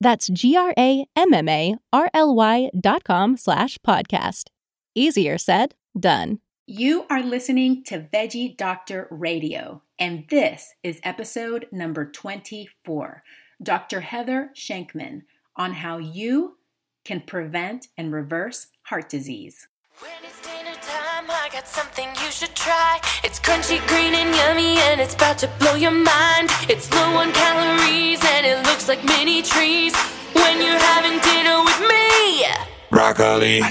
That's G-R-A-M-M-A-R-L-Y dot com slash podcast. Easier said, done. You are listening to Veggie Doctor Radio, and this is episode number 24. Dr. Heather Shenkman on how you can prevent and reverse heart disease. When it's dinner time, I got something you should try. It's crunchy, green, and yummy, and it's about to blow your mind. It's low on calories, and it looks like mini trees. When you're having dinner with me, broccoli.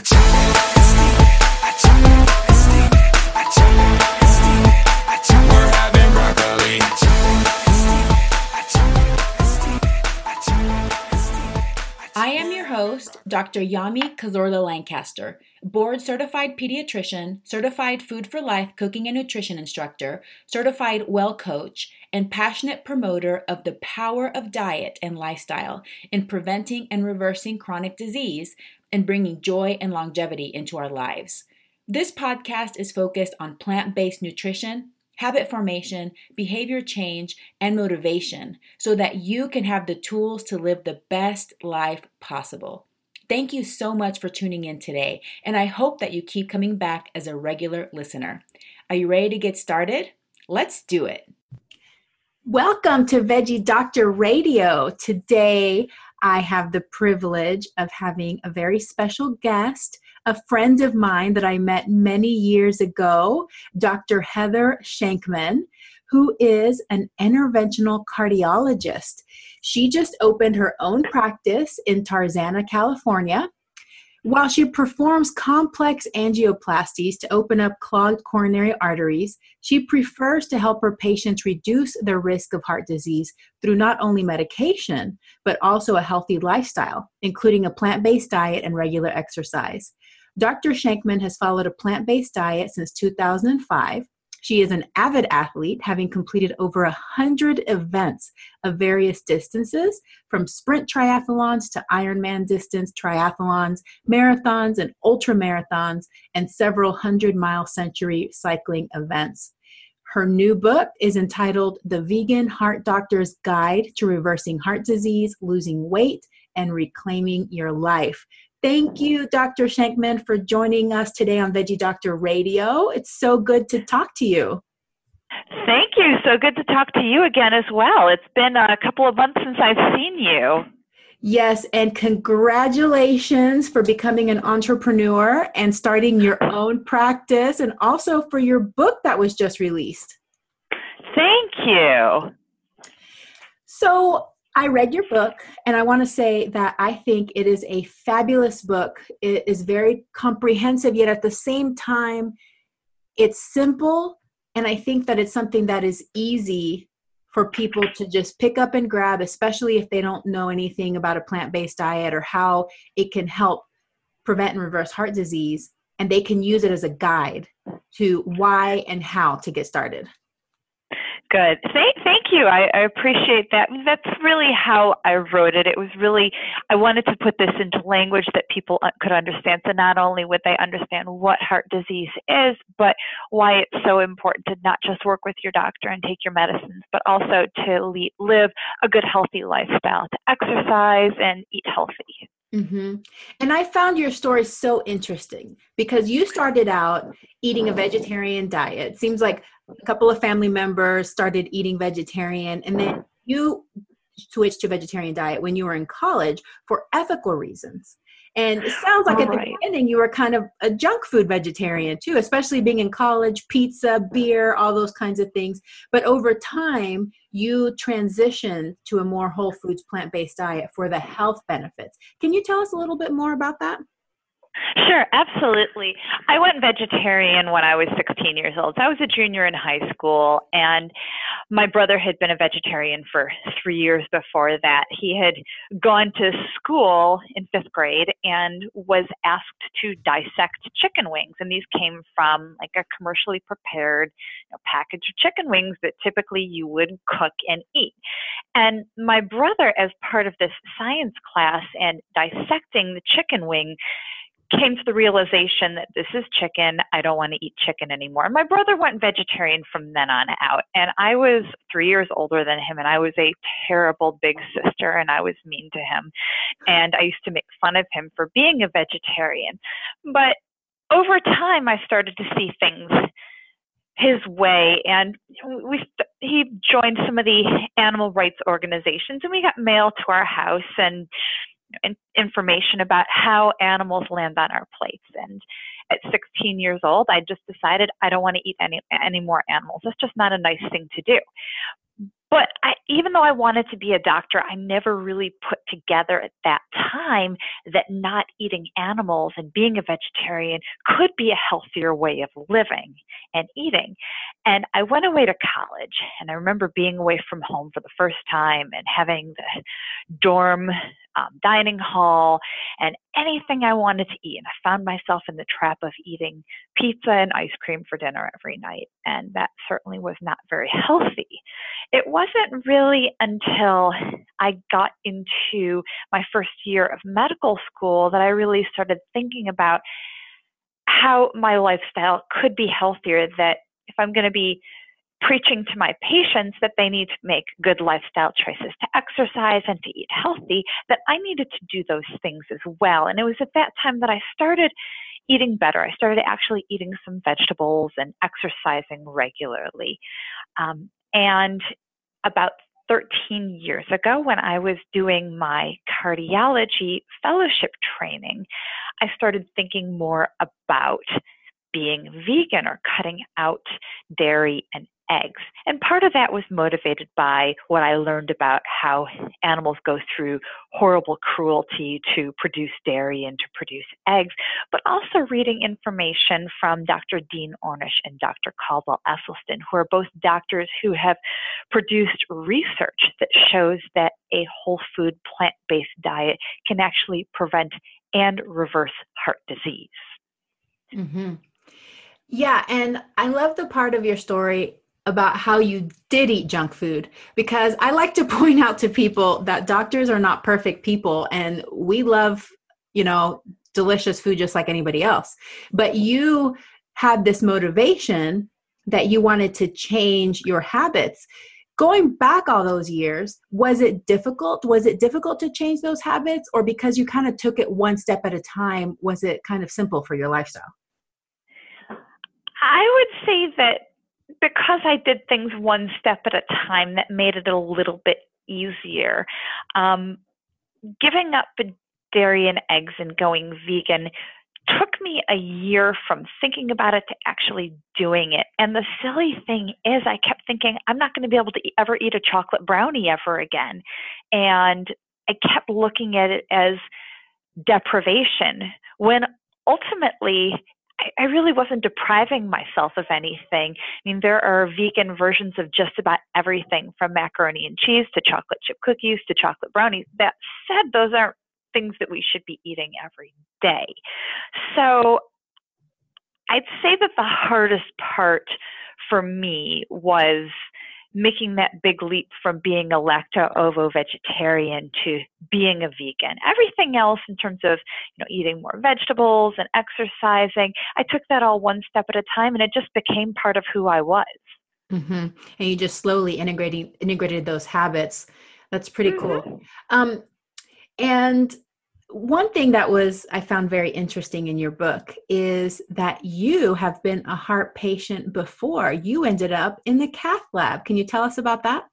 Dr. Yami Cazorla Lancaster, board certified pediatrician, certified food for life cooking and nutrition instructor, certified well coach, and passionate promoter of the power of diet and lifestyle in preventing and reversing chronic disease and bringing joy and longevity into our lives. This podcast is focused on plant based nutrition habit formation, behavior change, and motivation so that you can have the tools to live the best life possible. Thank you so much for tuning in today, and I hope that you keep coming back as a regular listener. Are you ready to get started? Let's do it. Welcome to Veggie Doctor Radio. Today, I have the privilege of having a very special guest a friend of mine that I met many years ago, Dr. Heather Shenkman, who is an interventional cardiologist. She just opened her own practice in Tarzana, California. While she performs complex angioplasties to open up clogged coronary arteries, she prefers to help her patients reduce their risk of heart disease through not only medication, but also a healthy lifestyle, including a plant based diet and regular exercise. Dr. Shenkman has followed a plant based diet since 2005. She is an avid athlete, having completed over a 100 events of various distances, from sprint triathlons to Ironman distance triathlons, marathons, and ultra marathons, and several hundred mile century cycling events. Her new book is entitled The Vegan Heart Doctor's Guide to Reversing Heart Disease, Losing Weight, and Reclaiming Your Life. Thank you, Dr. Shenkman, for joining us today on Veggie Doctor Radio. It's so good to talk to you. Thank you. So good to talk to you again as well. It's been a couple of months since I've seen you. Yes, and congratulations for becoming an entrepreneur and starting your own practice, and also for your book that was just released. Thank you. So, I read your book, and I want to say that I think it is a fabulous book. It is very comprehensive, yet at the same time, it's simple. And I think that it's something that is easy for people to just pick up and grab, especially if they don't know anything about a plant based diet or how it can help prevent and reverse heart disease. And they can use it as a guide to why and how to get started. Good. Thank, thank you. I, I appreciate that. That's really how I wrote it. It was really, I wanted to put this into language that people could understand. So not only would they understand what heart disease is, but why it's so important to not just work with your doctor and take your medicines, but also to le- live a good, healthy lifestyle, to exercise and eat healthy. Mm-hmm. And I found your story so interesting because you started out eating a vegetarian diet. Seems like a couple of family members started eating vegetarian, and then you switched to vegetarian diet when you were in college for ethical reasons. And it sounds like at the beginning you were kind of a junk food vegetarian too, especially being in college, pizza, beer, all those kinds of things. But over time, you transitioned to a more whole foods plant based diet for the health benefits. Can you tell us a little bit more about that? Sure, absolutely. I went vegetarian when I was 16 years old. So I was a junior in high school, and my brother had been a vegetarian for three years before that. He had gone to school in fifth grade and was asked to dissect chicken wings. And these came from like a commercially prepared you know, package of chicken wings that typically you would cook and eat. And my brother, as part of this science class and dissecting the chicken wing, came to the realization that this is chicken. I don't want to eat chicken anymore. And my brother went vegetarian from then on out. And I was three years older than him, and I was a terrible big sister, and I was mean to him. And I used to make fun of him for being a vegetarian. But over time, I started to see things his way and we he joined some of the animal rights organizations and we got mail to our house and information about how animals land on our plates. And at 16 years old, I just decided I don't want to eat any any more animals. It's just not a nice thing to do. But I, even though I wanted to be a doctor, I never really put together at that time that not eating animals and being a vegetarian could be a healthier way of living and eating. And I went away to college, and I remember being away from home for the first time and having the dorm um, dining hall and anything I wanted to eat. And I found myself in the trap of eating pizza and ice cream for dinner every night. And that certainly was not very healthy. It wasn't really until I got into my first year of medical school that I really started thinking about how my lifestyle could be healthier, that if I'm going to be preaching to my patients that they need to make good lifestyle choices to exercise and to eat healthy, that I needed to do those things as well. And it was at that time that I started eating better. I started actually eating some vegetables and exercising regularly. Um, and about 13 years ago, when I was doing my cardiology fellowship training, I started thinking more about being vegan or cutting out dairy and eggs. And part of that was motivated by what I learned about how animals go through horrible cruelty to produce dairy and to produce eggs, but also reading information from Dr. Dean Ornish and Dr. Caldwell Esselstyn, who are both doctors who have produced research that shows that a whole food plant based diet can actually prevent and reverse heart disease. Mm-hmm. Yeah, and I love the part of your story about how you did eat junk food because I like to point out to people that doctors are not perfect people and we love, you know, delicious food just like anybody else. But you had this motivation that you wanted to change your habits. Going back all those years, was it difficult? Was it difficult to change those habits or because you kind of took it one step at a time, was it kind of simple for your lifestyle? I would say that because I did things one step at a time, that made it a little bit easier. Um, giving up the dairy and eggs and going vegan took me a year from thinking about it to actually doing it. And the silly thing is, I kept thinking, I'm not going to be able to ever eat a chocolate brownie ever again. And I kept looking at it as deprivation when ultimately I, really wasn't depriving myself of anything. I mean, there are vegan versions of just about everything from macaroni and cheese to chocolate chip cookies to chocolate brownies. That said, those aren't things that we should be eating every day. So I'd say that the hardest part for me was making that big leap from being a lacto ovo vegetarian to being a vegan. Everything else in terms of you know eating more vegetables and exercising, I took that all one step at a time and it just became part of who I was. Mm-hmm. And you just slowly integrating integrated those habits. That's pretty mm-hmm. cool. Um, and one thing that was I found very interesting in your book is that you have been a heart patient before. You ended up in the cath lab. Can you tell us about that?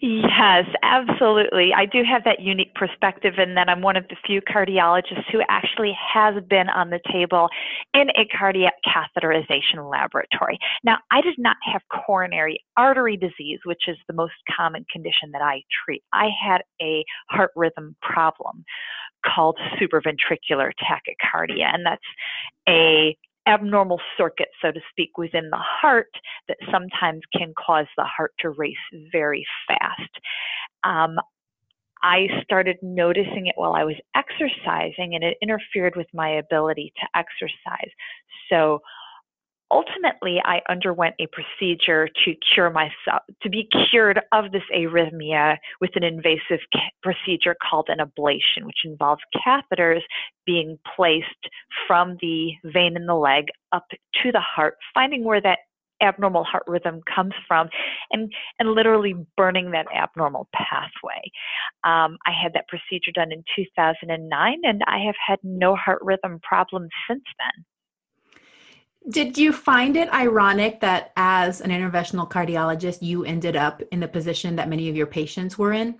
Yes, absolutely. I do have that unique perspective in that I'm one of the few cardiologists who actually has been on the table in a cardiac catheterization laboratory. Now, I did not have coronary artery disease, which is the most common condition that I treat. I had a heart rhythm problem called supraventricular tachycardia, and that's a abnormal circuit, so to speak, within the heart that sometimes can cause the heart to race very fast. Um, I started noticing it while I was exercising, and it interfered with my ability to exercise. So ultimately I underwent a procedure to cure myself, to be cured of this arrhythmia with an invasive ca- procedure called an ablation, which involves catheters being placed from the vein in the leg up to the heart, finding where that abnormal heart rhythm comes from and and literally burning that abnormal pathway. Um, i had that procedure done in 2009 and i have had no heart rhythm problems since then did you find it ironic that as an interventional cardiologist, you ended up in the position that many of your patients were in?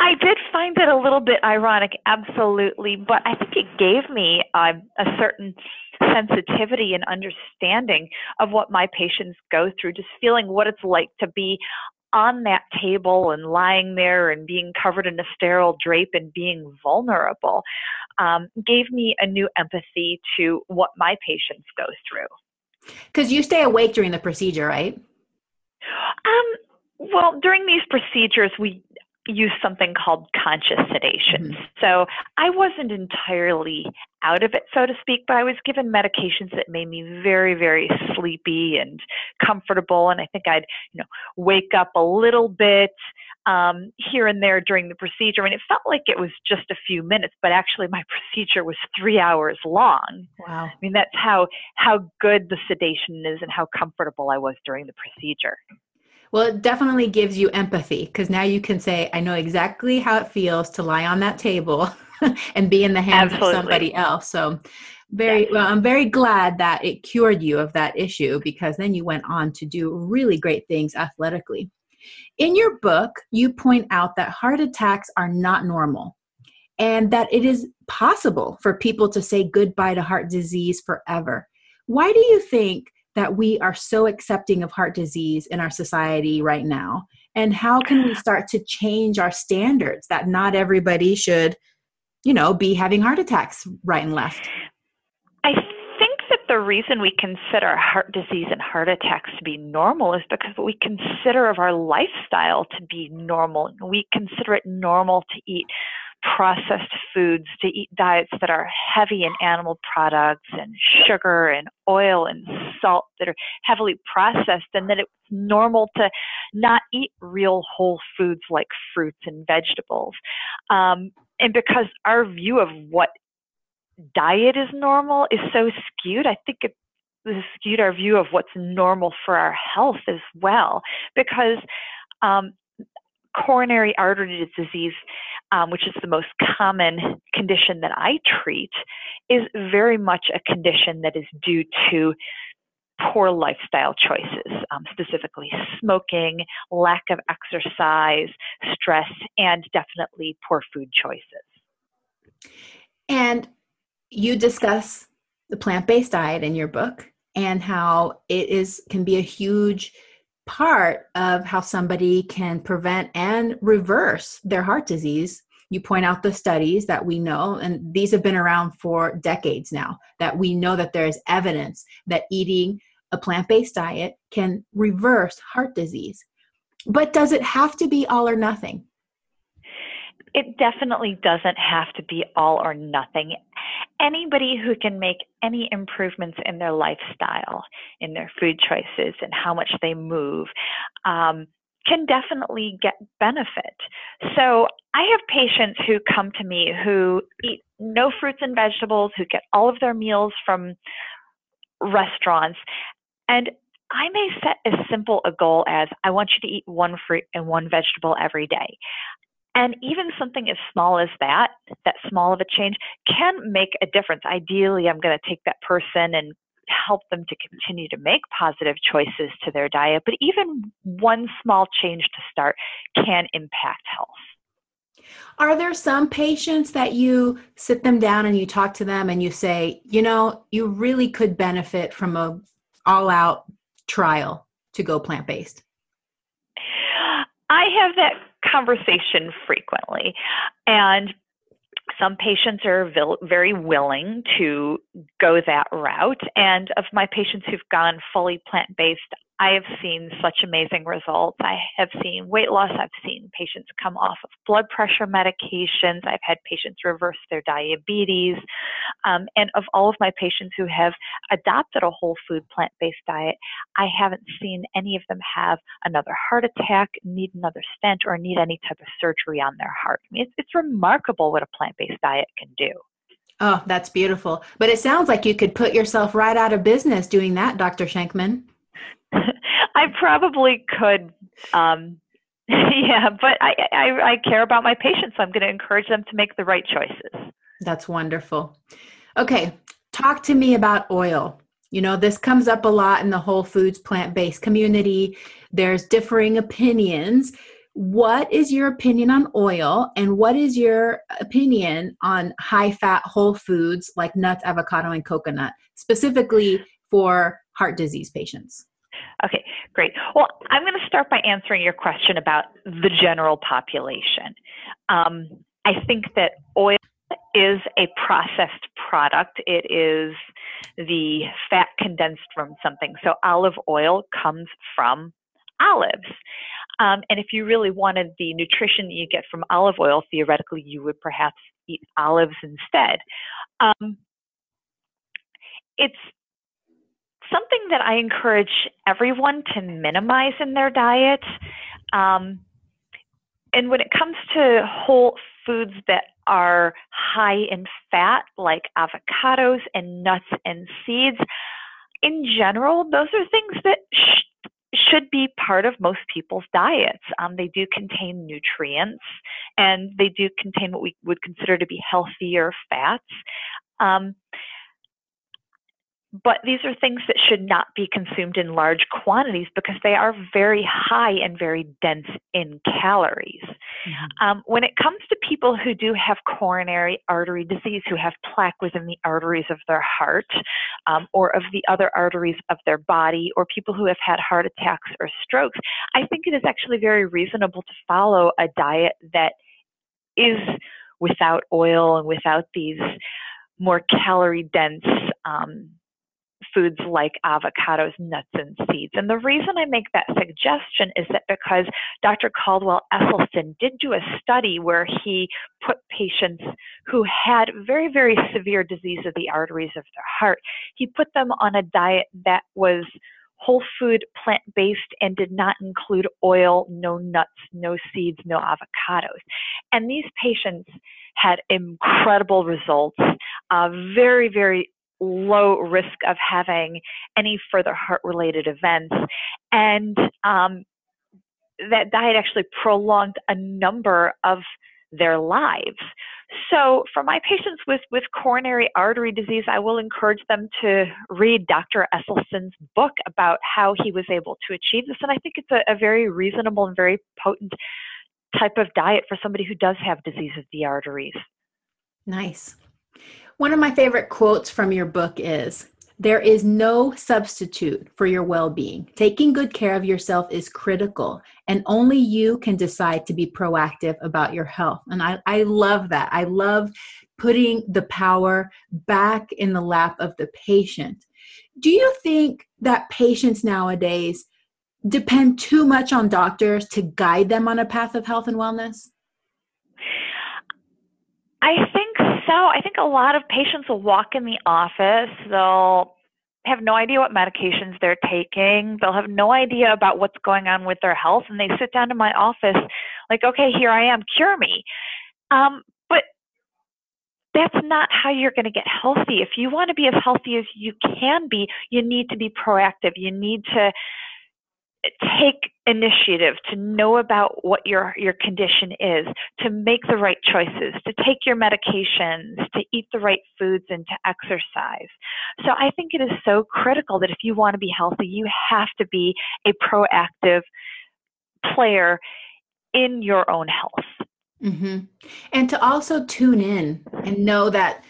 I did find it a little bit ironic, absolutely, but I think it gave me uh, a certain sensitivity and understanding of what my patients go through, just feeling what it's like to be on that table and lying there and being covered in a sterile drape and being vulnerable um, gave me a new empathy to what my patients go through. Because you stay awake during the procedure, right? Um, well, during these procedures, we use something called conscious sedation. Mm-hmm. So I wasn't entirely out of it, so to speak, but I was given medications that made me very, very sleepy and comfortable. And I think I'd, you know, wake up a little bit um, here and there during the procedure. And it felt like it was just a few minutes, but actually my procedure was three hours long. Wow. I mean, that's how, how good the sedation is and how comfortable I was during the procedure. Well, it definitely gives you empathy because now you can say, I know exactly how it feels to lie on that table and be in the hands Absolutely. of somebody else. So, very well, I'm very glad that it cured you of that issue because then you went on to do really great things athletically. In your book, you point out that heart attacks are not normal and that it is possible for people to say goodbye to heart disease forever. Why do you think that we are so accepting of heart disease in our society right now? And how can we start to change our standards that not everybody should, you know, be having heart attacks right and left? I think that the reason we consider heart disease and heart attacks to be normal is because what we consider of our lifestyle to be normal. We consider it normal to eat processed foods, to eat diets that are heavy in animal products and sugar and oil and salt that are heavily processed, and that it's normal to not eat real whole foods like fruits and vegetables. Um, and because our view of what diet is normal is so skewed, I think it skewed our view of what's normal for our health as well. Because um, coronary artery disease, um, which is the most common condition that I treat, is very much a condition that is due to poor lifestyle choices, um, specifically smoking, lack of exercise, stress, and definitely poor food choices. And you discuss the plant-based diet in your book and how it is can be a huge part of how somebody can prevent and reverse their heart disease. You point out the studies that we know and these have been around for decades now that we know that there is evidence that eating a plant-based diet can reverse heart disease. But does it have to be all or nothing? It definitely doesn't have to be all or nothing. Anybody who can make any improvements in their lifestyle, in their food choices, and how much they move, um, can definitely get benefit. So I have patients who come to me who eat no fruits and vegetables, who get all of their meals from restaurants. And I may set as simple a goal as I want you to eat one fruit and one vegetable every day. And even something as small as that, that small of a change, can make a difference. Ideally, I'm going to take that person and help them to continue to make positive choices to their diet, but even one small change to start can impact health. Are there some patients that you sit them down and you talk to them and you say, you know, you really could benefit from a all out trial to go plant based? I have that conversation frequently. And some patients are very willing to go that route. And of my patients who've gone fully plant based, I have seen such amazing results. I have seen weight loss. I've seen patients come off of blood pressure medications. I've had patients reverse their diabetes. Um, and of all of my patients who have adopted a whole food plant based diet, I haven't seen any of them have another heart attack, need another stent, or need any type of surgery on their heart. I mean, it's, it's remarkable what a plant based diet can do. Oh, that's beautiful. But it sounds like you could put yourself right out of business doing that, Dr. Shenkman. I probably could. Um, yeah, but I, I, I care about my patients, so I'm going to encourage them to make the right choices. That's wonderful. Okay, talk to me about oil. You know, this comes up a lot in the whole foods plant based community. There's differing opinions. What is your opinion on oil, and what is your opinion on high fat whole foods like nuts, avocado, and coconut, specifically for heart disease patients? Okay, great. Well, I'm going to start by answering your question about the general population. Um, I think that oil is a processed product. It is the fat condensed from something. So olive oil comes from olives. Um, and if you really wanted the nutrition that you get from olive oil, theoretically, you would perhaps eat olives instead. Um, it's something that I encourage everyone to minimize in their diet. Um, and when it comes to whole foods that are high in fat, like avocados and nuts and seeds, in general, those are things that sh- should be part of most people's diets. Um, they do contain nutrients and they do contain what we would consider to be healthier fats. Um, but these are things that should not be consumed in large quantities because they are very high and very dense in calories. Mm-hmm. Um, when it comes to people who do have coronary artery disease, who have plaque within the arteries of their heart um, or of the other arteries of their body, or people who have had heart attacks or strokes, I think it is actually very reasonable to follow a diet that is without oil and without these more calorie dense um, foods like avocados, nuts, and seeds. And the reason I make that suggestion is that because Dr. Caldwell Esselstyn did do a study where he put patients who had very, very severe disease of the arteries of their heart, he put them on a diet that was whole food, plant based, and did not include oil, no nuts, no seeds, no avocados. And these patients had incredible results, uh, very, very low risk of having any further heart related events. And um, that diet actually prolonged a number of their lives. So, for my patients with, with coronary artery disease, I will encourage them to read Dr. Esselstyn's book about how he was able to achieve this. And I think it's a, a very reasonable and very potent type of diet for somebody who does have disease of the arteries. Nice. One of my favorite quotes from your book is There is no substitute for your well being. Taking good care of yourself is critical, and only you can decide to be proactive about your health. And I, I love that. I love putting the power back in the lap of the patient. Do you think that patients nowadays depend too much on doctors to guide them on a path of health and wellness? I think so. I think a lot of patients will walk in the office, they'll have no idea what medications they're taking, they'll have no idea about what's going on with their health, and they sit down in my office like, okay, here I am, cure me. Um, but that's not how you're going to get healthy. If you want to be as healthy as you can be, you need to be proactive. You need to take initiative to know about what your your condition is to make the right choices to take your medications to eat the right foods and to exercise so i think it is so critical that if you want to be healthy you have to be a proactive player in your own health mm-hmm. and to also tune in and know that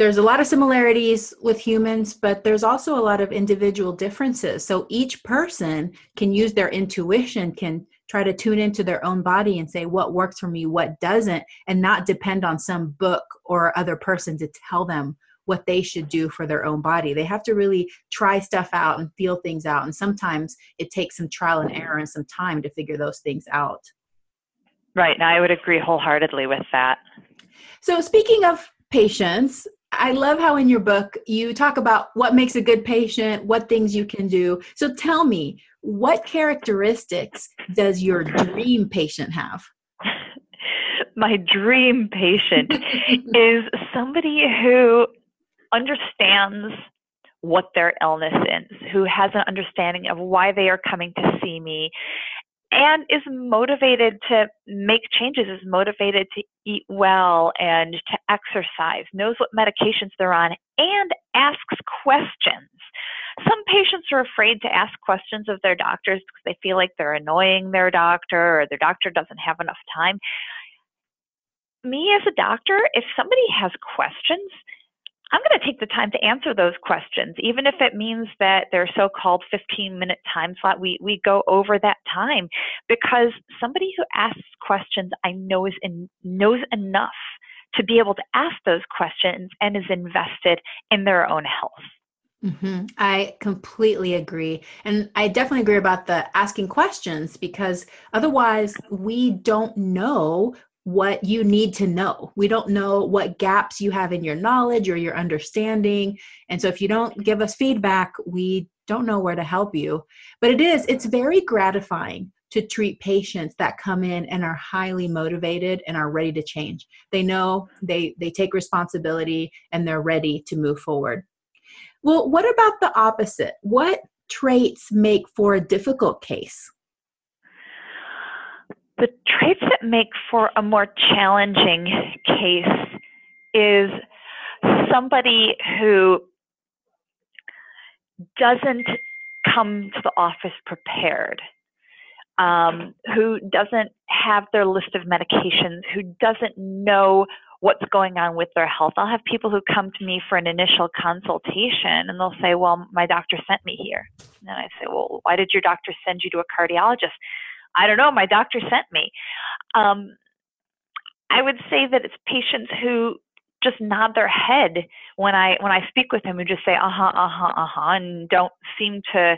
there's a lot of similarities with humans, but there's also a lot of individual differences. So each person can use their intuition, can try to tune into their own body and say what works for me, what doesn't, and not depend on some book or other person to tell them what they should do for their own body. They have to really try stuff out and feel things out. And sometimes it takes some trial and error and some time to figure those things out. Right. Now, I would agree wholeheartedly with that. So, speaking of patients, I love how in your book you talk about what makes a good patient, what things you can do. So tell me, what characteristics does your dream patient have? My dream patient is somebody who understands what their illness is, who has an understanding of why they are coming to see me, and is motivated to make changes, is motivated to eat well and to exercise, knows what medications they're on, and asks questions. Some patients are afraid to ask questions of their doctors because they feel like they're annoying their doctor or their doctor doesn't have enough time. Me as a doctor, if somebody has questions, I'm going to take the time to answer those questions, even if it means that their so-called 15-minute time slot, we, we go over that time because somebody who asks questions I know is in, knows enough to be able to ask those questions and is invested in their own health. Mm-hmm. I completely agree. And I definitely agree about the asking questions because otherwise we don't know what you need to know. We don't know what gaps you have in your knowledge or your understanding. And so if you don't give us feedback, we don't know where to help you. But it is, it's very gratifying to treat patients that come in and are highly motivated and are ready to change. They know they they take responsibility and they're ready to move forward. Well, what about the opposite? What traits make for a difficult case? The traits that make for a more challenging case is somebody who doesn't come to the office prepared, um, who doesn't have their list of medications, who doesn't know what's going on with their health. I'll have people who come to me for an initial consultation and they'll say, Well, my doctor sent me here. And I say, Well, why did your doctor send you to a cardiologist? I don't know, my doctor sent me. Um, I would say that it's patients who just nod their head when I when I speak with them who just say uh huh uh huh uh huh and don't seem to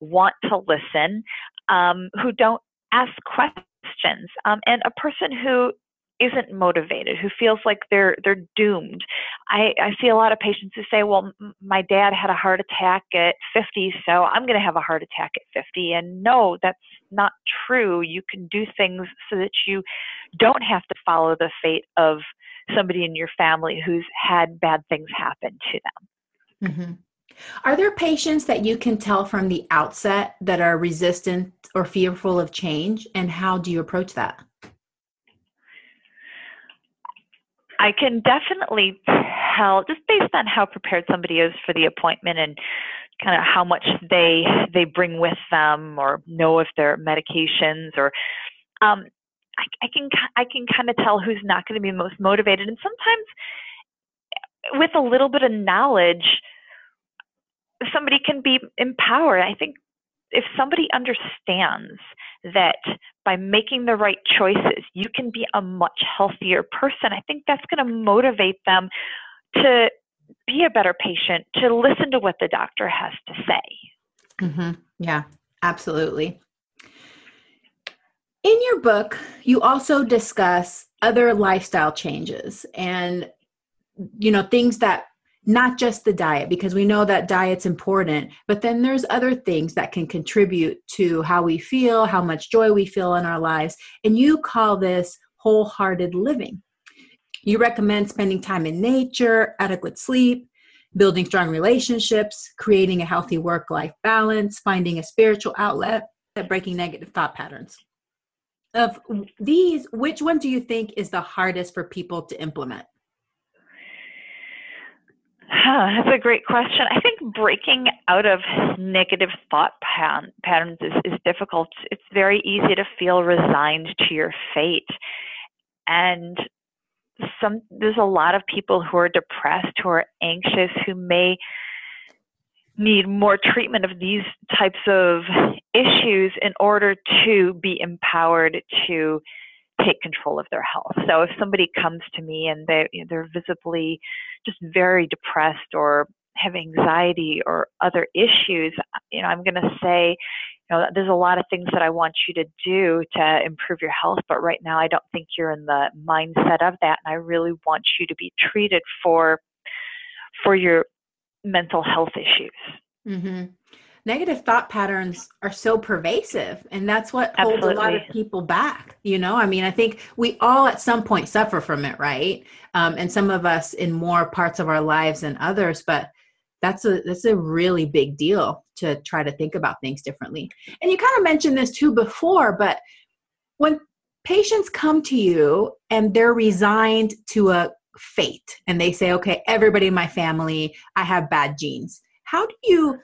want to listen, um, who don't ask questions, um, and a person who isn't motivated, who feels like they're they're doomed. I, I see a lot of patients who say, "Well, m- my dad had a heart attack at 50, so I'm going to have a heart attack at 50." And no, that's not true. You can do things so that you don't have to follow the fate of somebody in your family who's had bad things happen to them. Mm-hmm. Are there patients that you can tell from the outset that are resistant or fearful of change, and how do you approach that? I can definitely tell just based on how prepared somebody is for the appointment and kind of how much they they bring with them or know if their medications or um, I, I can I can kind of tell who's not going to be most motivated and sometimes with a little bit of knowledge somebody can be empowered. I think if somebody understands that by making the right choices, you can be a much healthier person, I think that's going to motivate them to be a better patient, to listen to what the doctor has to say. Mm-hmm. Yeah, absolutely. In your book, you also discuss other lifestyle changes and you know things that not just the diet because we know that diet's important but then there's other things that can contribute to how we feel how much joy we feel in our lives and you call this wholehearted living you recommend spending time in nature adequate sleep building strong relationships creating a healthy work life balance finding a spiritual outlet breaking negative thought patterns. Of these, which one do you think is the hardest for people to implement? Huh, that's a great question. I think breaking out of negative thought patterns is, is difficult. It's very easy to feel resigned to your fate. And some there's a lot of people who are depressed, who are anxious, who may need more treatment of these types of issues in order to be empowered to take control of their health. So if somebody comes to me and they they're visibly just very depressed or have anxiety or other issues, you know, I'm going to say, you know, there's a lot of things that I want you to do to improve your health, but right now I don't think you're in the mindset of that, and I really want you to be treated for for your mental health issues. Mm-hmm. Negative thought patterns are so pervasive, and that's what holds Absolutely. a lot of people back. You know, I mean, I think we all at some point suffer from it, right? Um, and some of us in more parts of our lives than others, but that's a that's a really big deal to try to think about things differently. And you kind of mentioned this too before, but when patients come to you and they're resigned to a fate and they say, okay, everybody in my family, I have bad genes. How do you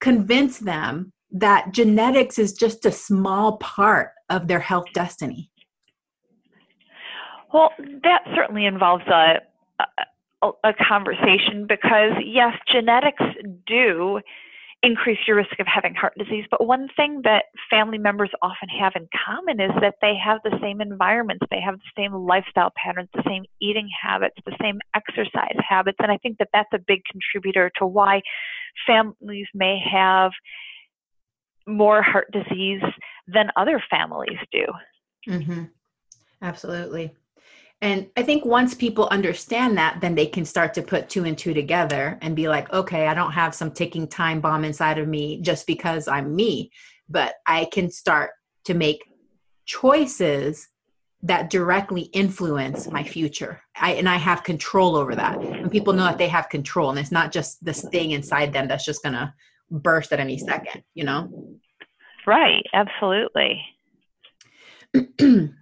convince them that genetics is just a small part of their health destiny? Well, that certainly involves a, a, a conversation because, yes, genetics do increase your risk of having heart disease. But one thing that family members often have in common is that they have the same environments, they have the same lifestyle patterns, the same eating habits, the same exercise habits. And I think that that's a big contributor to why families may have more heart disease than other families do. Mm-hmm. Absolutely. And I think once people understand that, then they can start to put two and two together and be like, okay, I don't have some ticking time bomb inside of me just because I'm me, but I can start to make choices that directly influence my future. I, and I have control over that. And people know that they have control and it's not just this thing inside them that's just going to burst at any second, you know? Right, absolutely.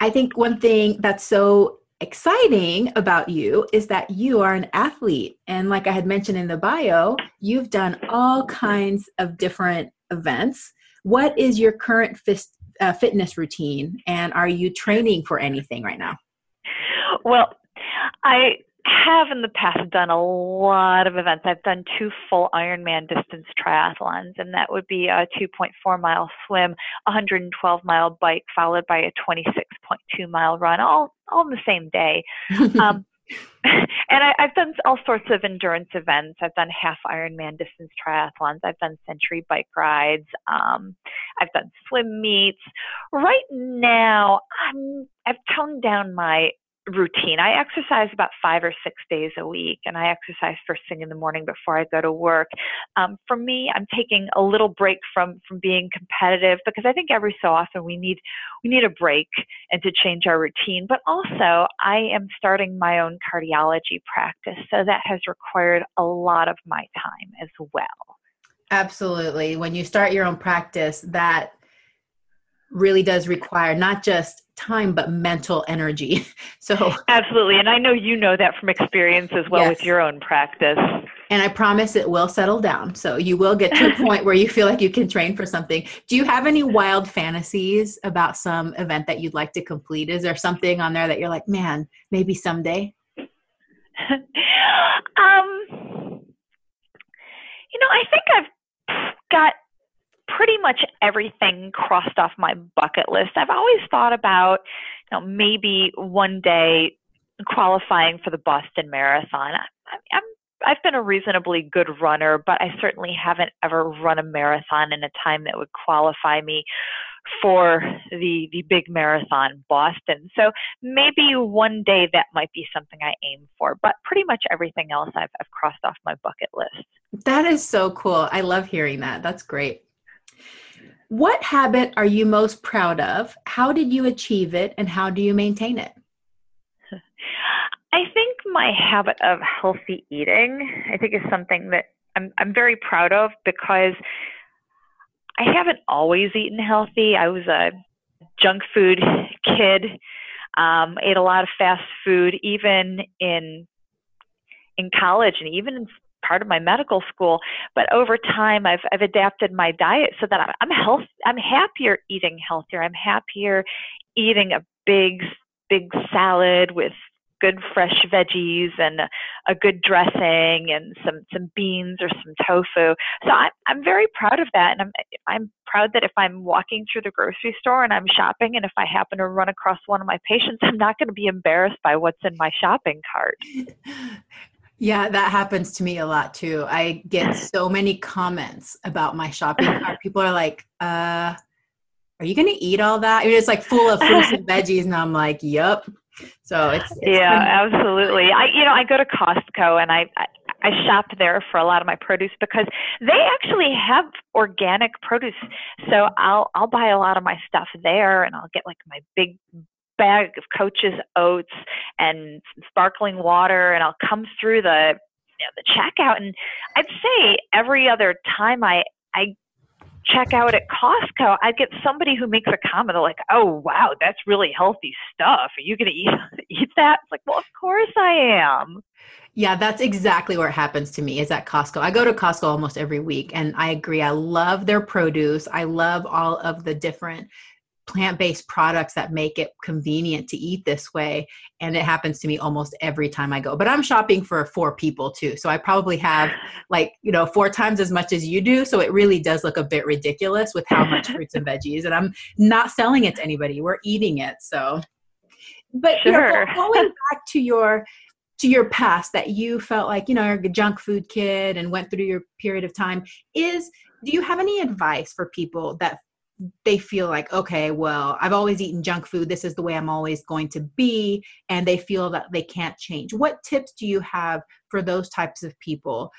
I think one thing that's so exciting about you is that you are an athlete. And like I had mentioned in the bio, you've done all kinds of different events. What is your current fist, uh, fitness routine? And are you training for anything right now? Well, I have in the past done a lot of events. I've done two full Ironman distance triathlons, and that would be a 2.4 mile swim, 112 mile bike, followed by a 26.2 mile run, all all in the same day. Um, and I, have done all sorts of endurance events. I've done half Ironman distance triathlons. I've done century bike rides. Um, I've done swim meets. Right now, I'm I've toned down my routine. I exercise about five or six days a week, and I exercise first thing in the morning before I go to work. Um, for me, I'm taking a little break from from being competitive because I think every so often we need we need a break and to change our routine. But also, I am starting my own cardiology practice, so that has required a lot of my time as well. Absolutely. When you start your own practice, that really does require not just time but mental energy. So absolutely and i know you know that from experience as well yes. with your own practice. And i promise it will settle down. So you will get to a point where you feel like you can train for something. Do you have any wild fantasies about some event that you'd like to complete? Is there something on there that you're like man maybe someday um you know i think i've got pretty much everything crossed off my bucket list. I've always thought about, you know, maybe one day qualifying for the Boston Marathon. I, I'm I've been a reasonably good runner, but I certainly haven't ever run a marathon in a time that would qualify me for the the big marathon Boston. So maybe one day that might be something I aim for, but pretty much everything else I've, I've crossed off my bucket list. That is so cool. I love hearing that. That's great. What habit are you most proud of? How did you achieve it and how do you maintain it? I think my habit of healthy eating, I think is something that I'm I'm very proud of because I haven't always eaten healthy. I was a junk food kid. Um, ate a lot of fast food, even in in college and even in part of my medical school. But over time, I've I've adapted my diet so that I'm, I'm health. I'm happier eating healthier. I'm happier eating a big big salad with good fresh veggies and a, good dressing and some some beans or some tofu. So I'm I'm very proud of that, and I'm I'm proud that if I'm walking through the grocery store and I'm shopping, and if I happen to run across one of my patients, I'm not going to be embarrassed by what's in my shopping cart. Yeah, that happens to me a lot too. I get so many comments about my shopping cart. People are like, uh, are you going to eat all that? I mean, it's like full of fruits and veggies. And I'm like, yep. So it's, it's yeah, absolutely. I, you know, I go to Costco and I, I, I shop there for a lot of my produce because they actually have organic produce. So I'll, I'll buy a lot of my stuff there and I'll get like my big bag of Coach's oats and sparkling water, and I'll come through the you know, the checkout, and I'd say every other time I I check out at Costco, I get somebody who makes a comment like, "Oh wow, that's really healthy stuff. Are you going to eat eat that?" It's like, "Well, of course I am." Yeah, that's exactly what happens to me is at Costco. I go to Costco almost every week and I agree. I love their produce. I love all of the different plant-based products that make it convenient to eat this way and it happens to me almost every time i go but i'm shopping for four people too so i probably have like you know four times as much as you do so it really does look a bit ridiculous with how much fruits and veggies and i'm not selling it to anybody we're eating it so but sure. you know, going back to your to your past that you felt like you know you're a junk food kid and went through your period of time is do you have any advice for people that they feel like okay well i've always eaten junk food this is the way i'm always going to be and they feel that they can't change what tips do you have for those types of people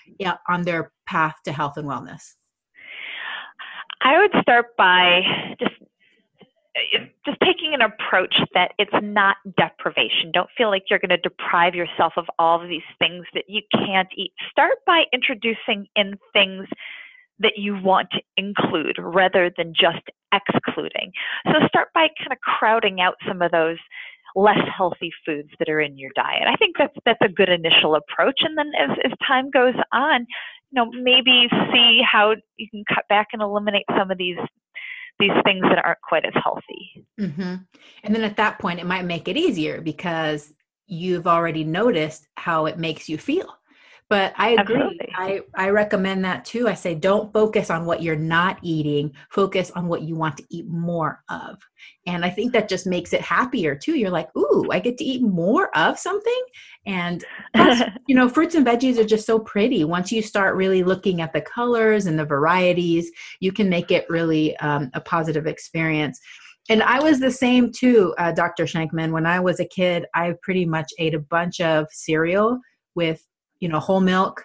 on their path to health and wellness i would start by just just taking an approach that it's not deprivation. Don't feel like you're going to deprive yourself of all of these things that you can't eat. Start by introducing in things that you want to include rather than just excluding. So start by kind of crowding out some of those less healthy foods that are in your diet. I think that's that's a good initial approach and then as as time goes on, you know, maybe see how you can cut back and eliminate some of these these things that aren't quite as healthy. Mm-hmm. And then at that point, it might make it easier because you've already noticed how it makes you feel. But I agree. Absolutely. I, I recommend that too. I say don't focus on what you're not eating, focus on what you want to eat more of. And I think that just makes it happier too. You're like, ooh, I get to eat more of something. And you know, fruits and veggies are just so pretty. Once you start really looking at the colors and the varieties, you can make it really um, a positive experience. And I was the same too, uh, Dr. Shenkman. When I was a kid, I pretty much ate a bunch of cereal with you know, whole milk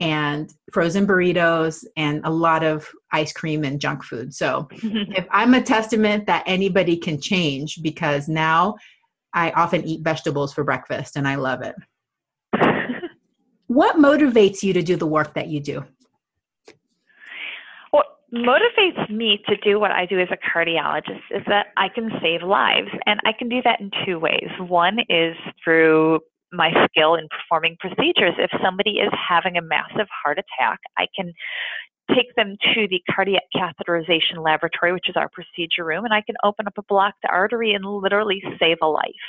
and frozen burritos and a lot of ice cream and junk food. So if I'm a testament that anybody can change because now I often eat vegetables for breakfast and I love it. what motivates you to do the work that you do? What motivates me to do what I do as a cardiologist is that I can save lives. And I can do that in two ways. One is through my skill in performing procedures. If somebody is having a massive heart attack, I can take them to the cardiac catheterization laboratory, which is our procedure room, and I can open up a blocked artery and literally save a life.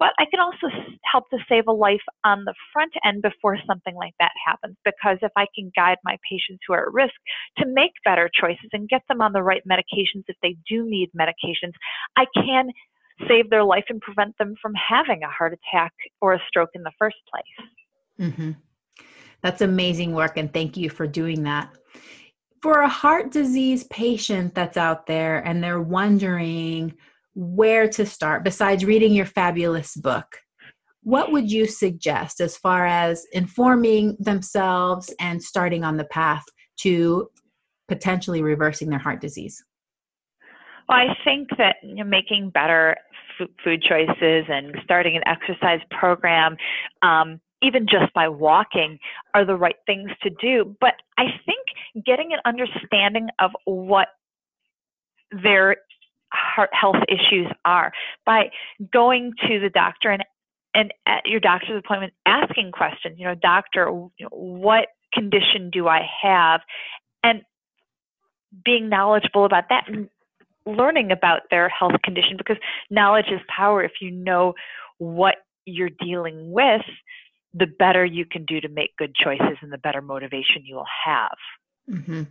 But I can also help to save a life on the front end before something like that happens, because if I can guide my patients who are at risk to make better choices and get them on the right medications if they do need medications, I can save their life and prevent them from having a heart attack or a stroke in the first place. Mm-hmm. That's amazing work, and thank you for doing that. For a heart disease patient that's out there and they're wondering where to start, besides reading your fabulous book, what would you suggest as far as informing themselves and starting on the path to potentially reversing their heart disease? Well, I think that you know, making better food choices and starting an exercise program, um, even just by walking, are the right things to do. But I think getting an understanding of what their heart health issues are by going to the doctor and and at your doctor's appointment asking questions you know doctor what condition do i have and being knowledgeable about that and learning about their health condition because knowledge is power. If you know what you're dealing with the better you can do to make good choices and the better motivation you will have. Mm-hmm.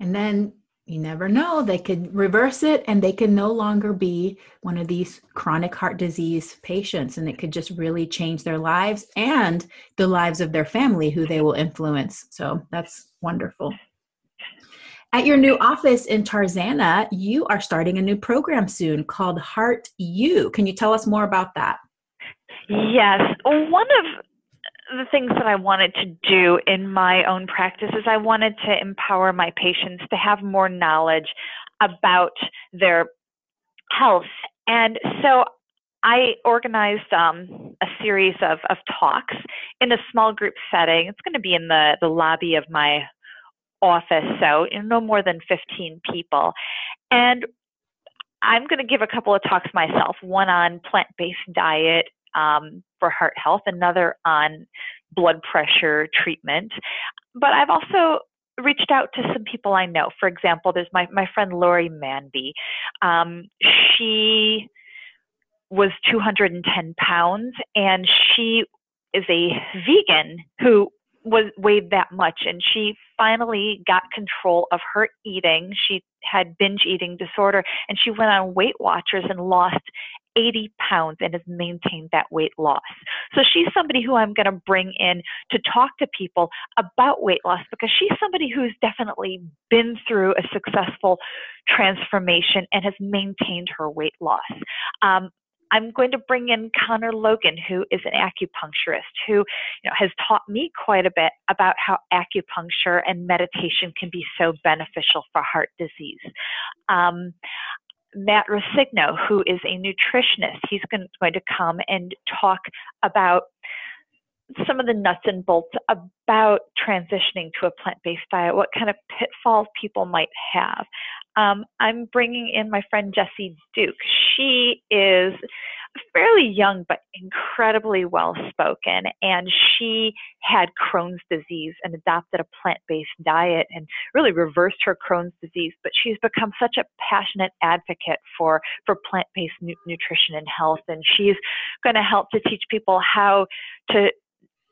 and then you never know they could reverse it and they can no longer be one of these chronic heart disease patients and it could just really change their lives and the lives of their family who they will influence. So that's wonderful at your new office in tarzana you are starting a new program soon called heart you can you tell us more about that yes one of the things that I wanted to do in my own practice is I wanted to empower my patients to have more knowledge about their health. And so I organized um, a series of, of talks in a small group setting. It's going to be in the, the lobby of my office, so no more than 15 people. And I'm going to give a couple of talks myself, one on plant based diet um, for heart health, another on blood pressure treatment. But I've also reached out to some people I know. For example, there's my, my friend Lori Manby. Um, she was 210 pounds and she is a vegan who was weighed that much and she finally got control of her eating she had binge eating disorder and she went on weight watchers and lost 80 pounds and has maintained that weight loss. So she's somebody who I'm going to bring in to talk to people about weight loss because she's somebody who's definitely been through a successful transformation and has maintained her weight loss. Um, I'm going to bring in Connor Logan, who is an acupuncturist, who you know, has taught me quite a bit about how acupuncture and meditation can be so beneficial for heart disease. Um, Matt Rosigno, who is a nutritionist. He's going to come and talk about some of the nuts and bolts about transitioning to a plant based diet, what kind of pitfalls people might have. Um, I'm bringing in my friend Jessie Duke. She is fairly young but incredibly well spoken and she had Crohn's disease and adopted a plant-based diet and really reversed her Crohn's disease but she's become such a passionate advocate for for plant-based nu- nutrition and health and she's going to help to teach people how to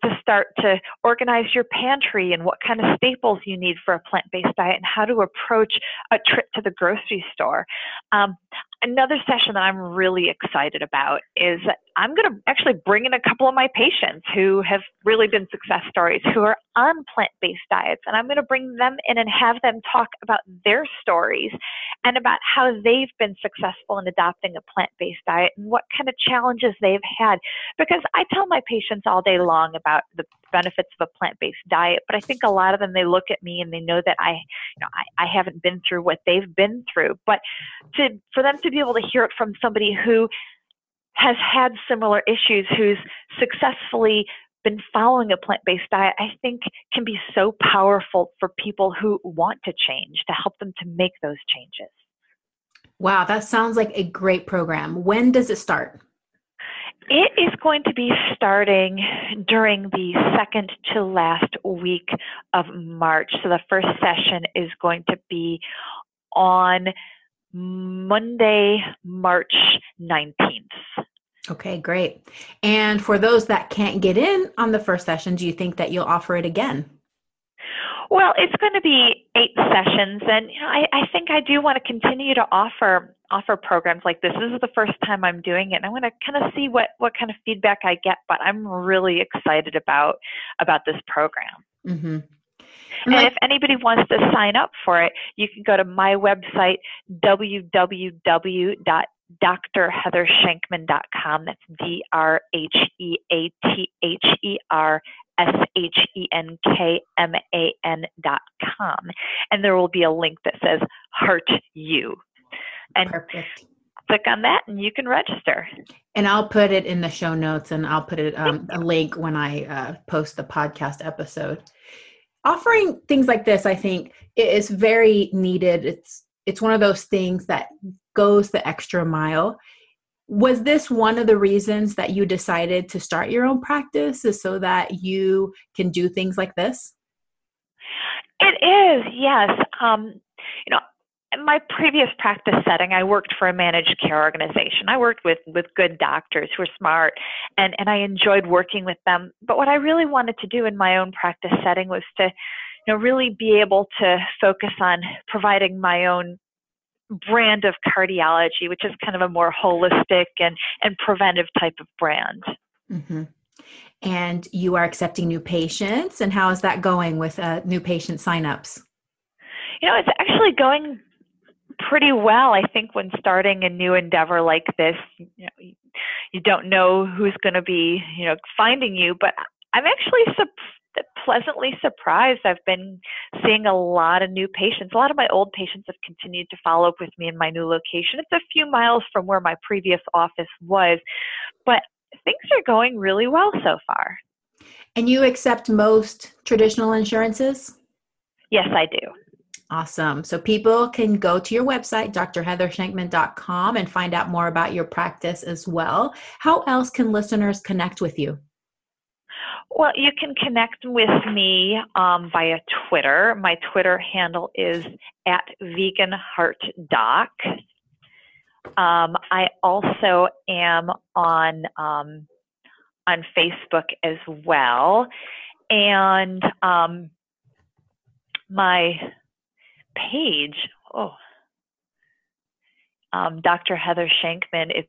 to start to organize your pantry and what kind of staples you need for a plant based diet and how to approach a trip to the grocery store. Um, another session that I'm really excited about is I'm going to actually bring in a couple of my patients who have really been success stories who are on plant based diets. And I'm going to bring them in and have them talk about their stories and about how they've been successful in adopting a plant based diet and what kind of challenges they've had. Because I tell my patients all day long about the benefits of a plant based diet, but I think a lot of them they look at me and they know that I, you know, I, I haven't been through what they've been through. But to for them to be able to hear it from somebody who has had similar issues, who's successfully been following a plant based diet, I think can be so powerful for people who want to change to help them to make those changes. Wow, that sounds like a great program. When does it start? It is going to be starting during the second to last week of March. So the first session is going to be on Monday, March 19th. Okay, great. And for those that can't get in on the first session, do you think that you'll offer it again? Well, it's going to be eight sessions, and you know, I, I think I do want to continue to offer offer programs like this. This is the first time I'm doing it, and I want to kind of see what what kind of feedback I get. But I'm really excited about about this program. Mm-hmm. And if anybody wants to sign up for it, you can go to my website, www.drheathershenkman.com. That's D R H E A T H E R S H E N K M A N dot com. And there will be a link that says Heart You. And Perfect. click on that and you can register. And I'll put it in the show notes and I'll put it um, a link when I uh, post the podcast episode. Offering things like this i think is very needed. It's it's one of those things that goes the extra mile. Was this one of the reasons that you decided to start your own practice is so that you can do things like this? It is yes. Um, you know in my previous practice setting i worked for a managed care organization i worked with with good doctors who were smart and and i enjoyed working with them but what i really wanted to do in my own practice setting was to you know really be able to focus on providing my own brand of cardiology, which is kind of a more holistic and, and preventive type of brand. Mm-hmm. And you are accepting new patients. And how is that going with uh, new patient signups? You know, it's actually going pretty well. I think when starting a new endeavor like this, you, know, you don't know who's going to be, you know, finding you. But I'm actually pleasantly surprised. I've been seeing a lot of new patients. A lot of my old patients have continued to follow up with me in my new location. It's a few miles from where my previous office was, but things are going really well so far. And you accept most traditional insurances? Yes, I do. Awesome. So people can go to your website, drheathershenkman.com, and find out more about your practice as well. How else can listeners connect with you? Well, you can connect with me um, via Twitter. My Twitter handle is at veganheartdoc. Um, I also am on um, on Facebook as well, and um, my page. Oh, um, Dr. Heather Shenkman. It's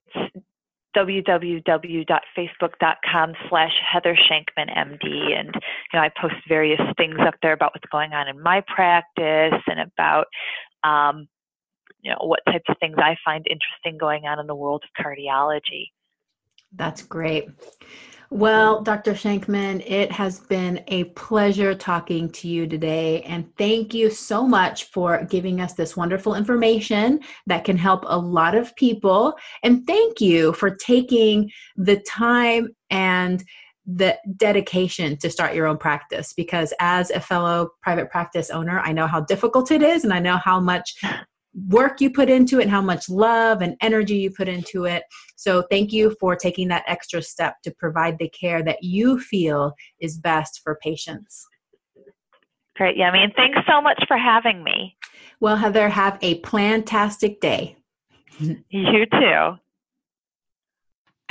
www.facebook.com slash Heather Shenkman MD. And, you know, I post various things up there about what's going on in my practice and about, um, you know, what types of things I find interesting going on in the world of cardiology. That's great. Well, Dr. Shenkman, it has been a pleasure talking to you today. And thank you so much for giving us this wonderful information that can help a lot of people. And thank you for taking the time and the dedication to start your own practice because as a fellow private practice owner i know how difficult it is and i know how much work you put into it and how much love and energy you put into it. So, thank you for taking that extra step to provide the care that you feel is best for patients. Great, Yami. And thanks so much for having me. Well, Heather, have a plantastic day. You too.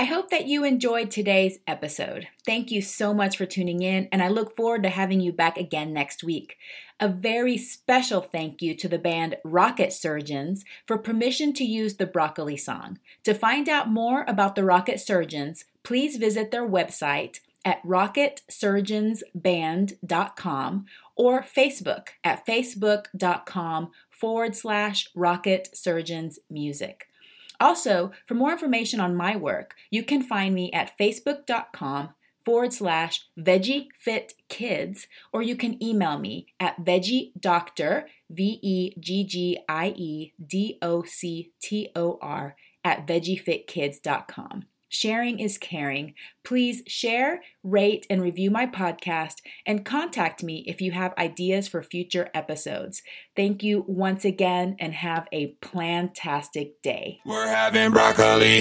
I hope that you enjoyed today's episode. Thank you so much for tuning in, and I look forward to having you back again next week. A very special thank you to the band Rocket Surgeons for permission to use the Broccoli song. To find out more about the Rocket Surgeons, please visit their website at rocketsurgeonsband.com or Facebook at facebook.com forward slash rocket surgeons music. Also, for more information on my work, you can find me at facebook.com forward slash veggie fit kids, or you can email me at veggie doctor, V E G G I E D O C T O R, at veggiefitkids.com. Sharing is caring. Please share, rate, and review my podcast and contact me if you have ideas for future episodes. Thank you once again and have a plantastic day. We're having broccoli.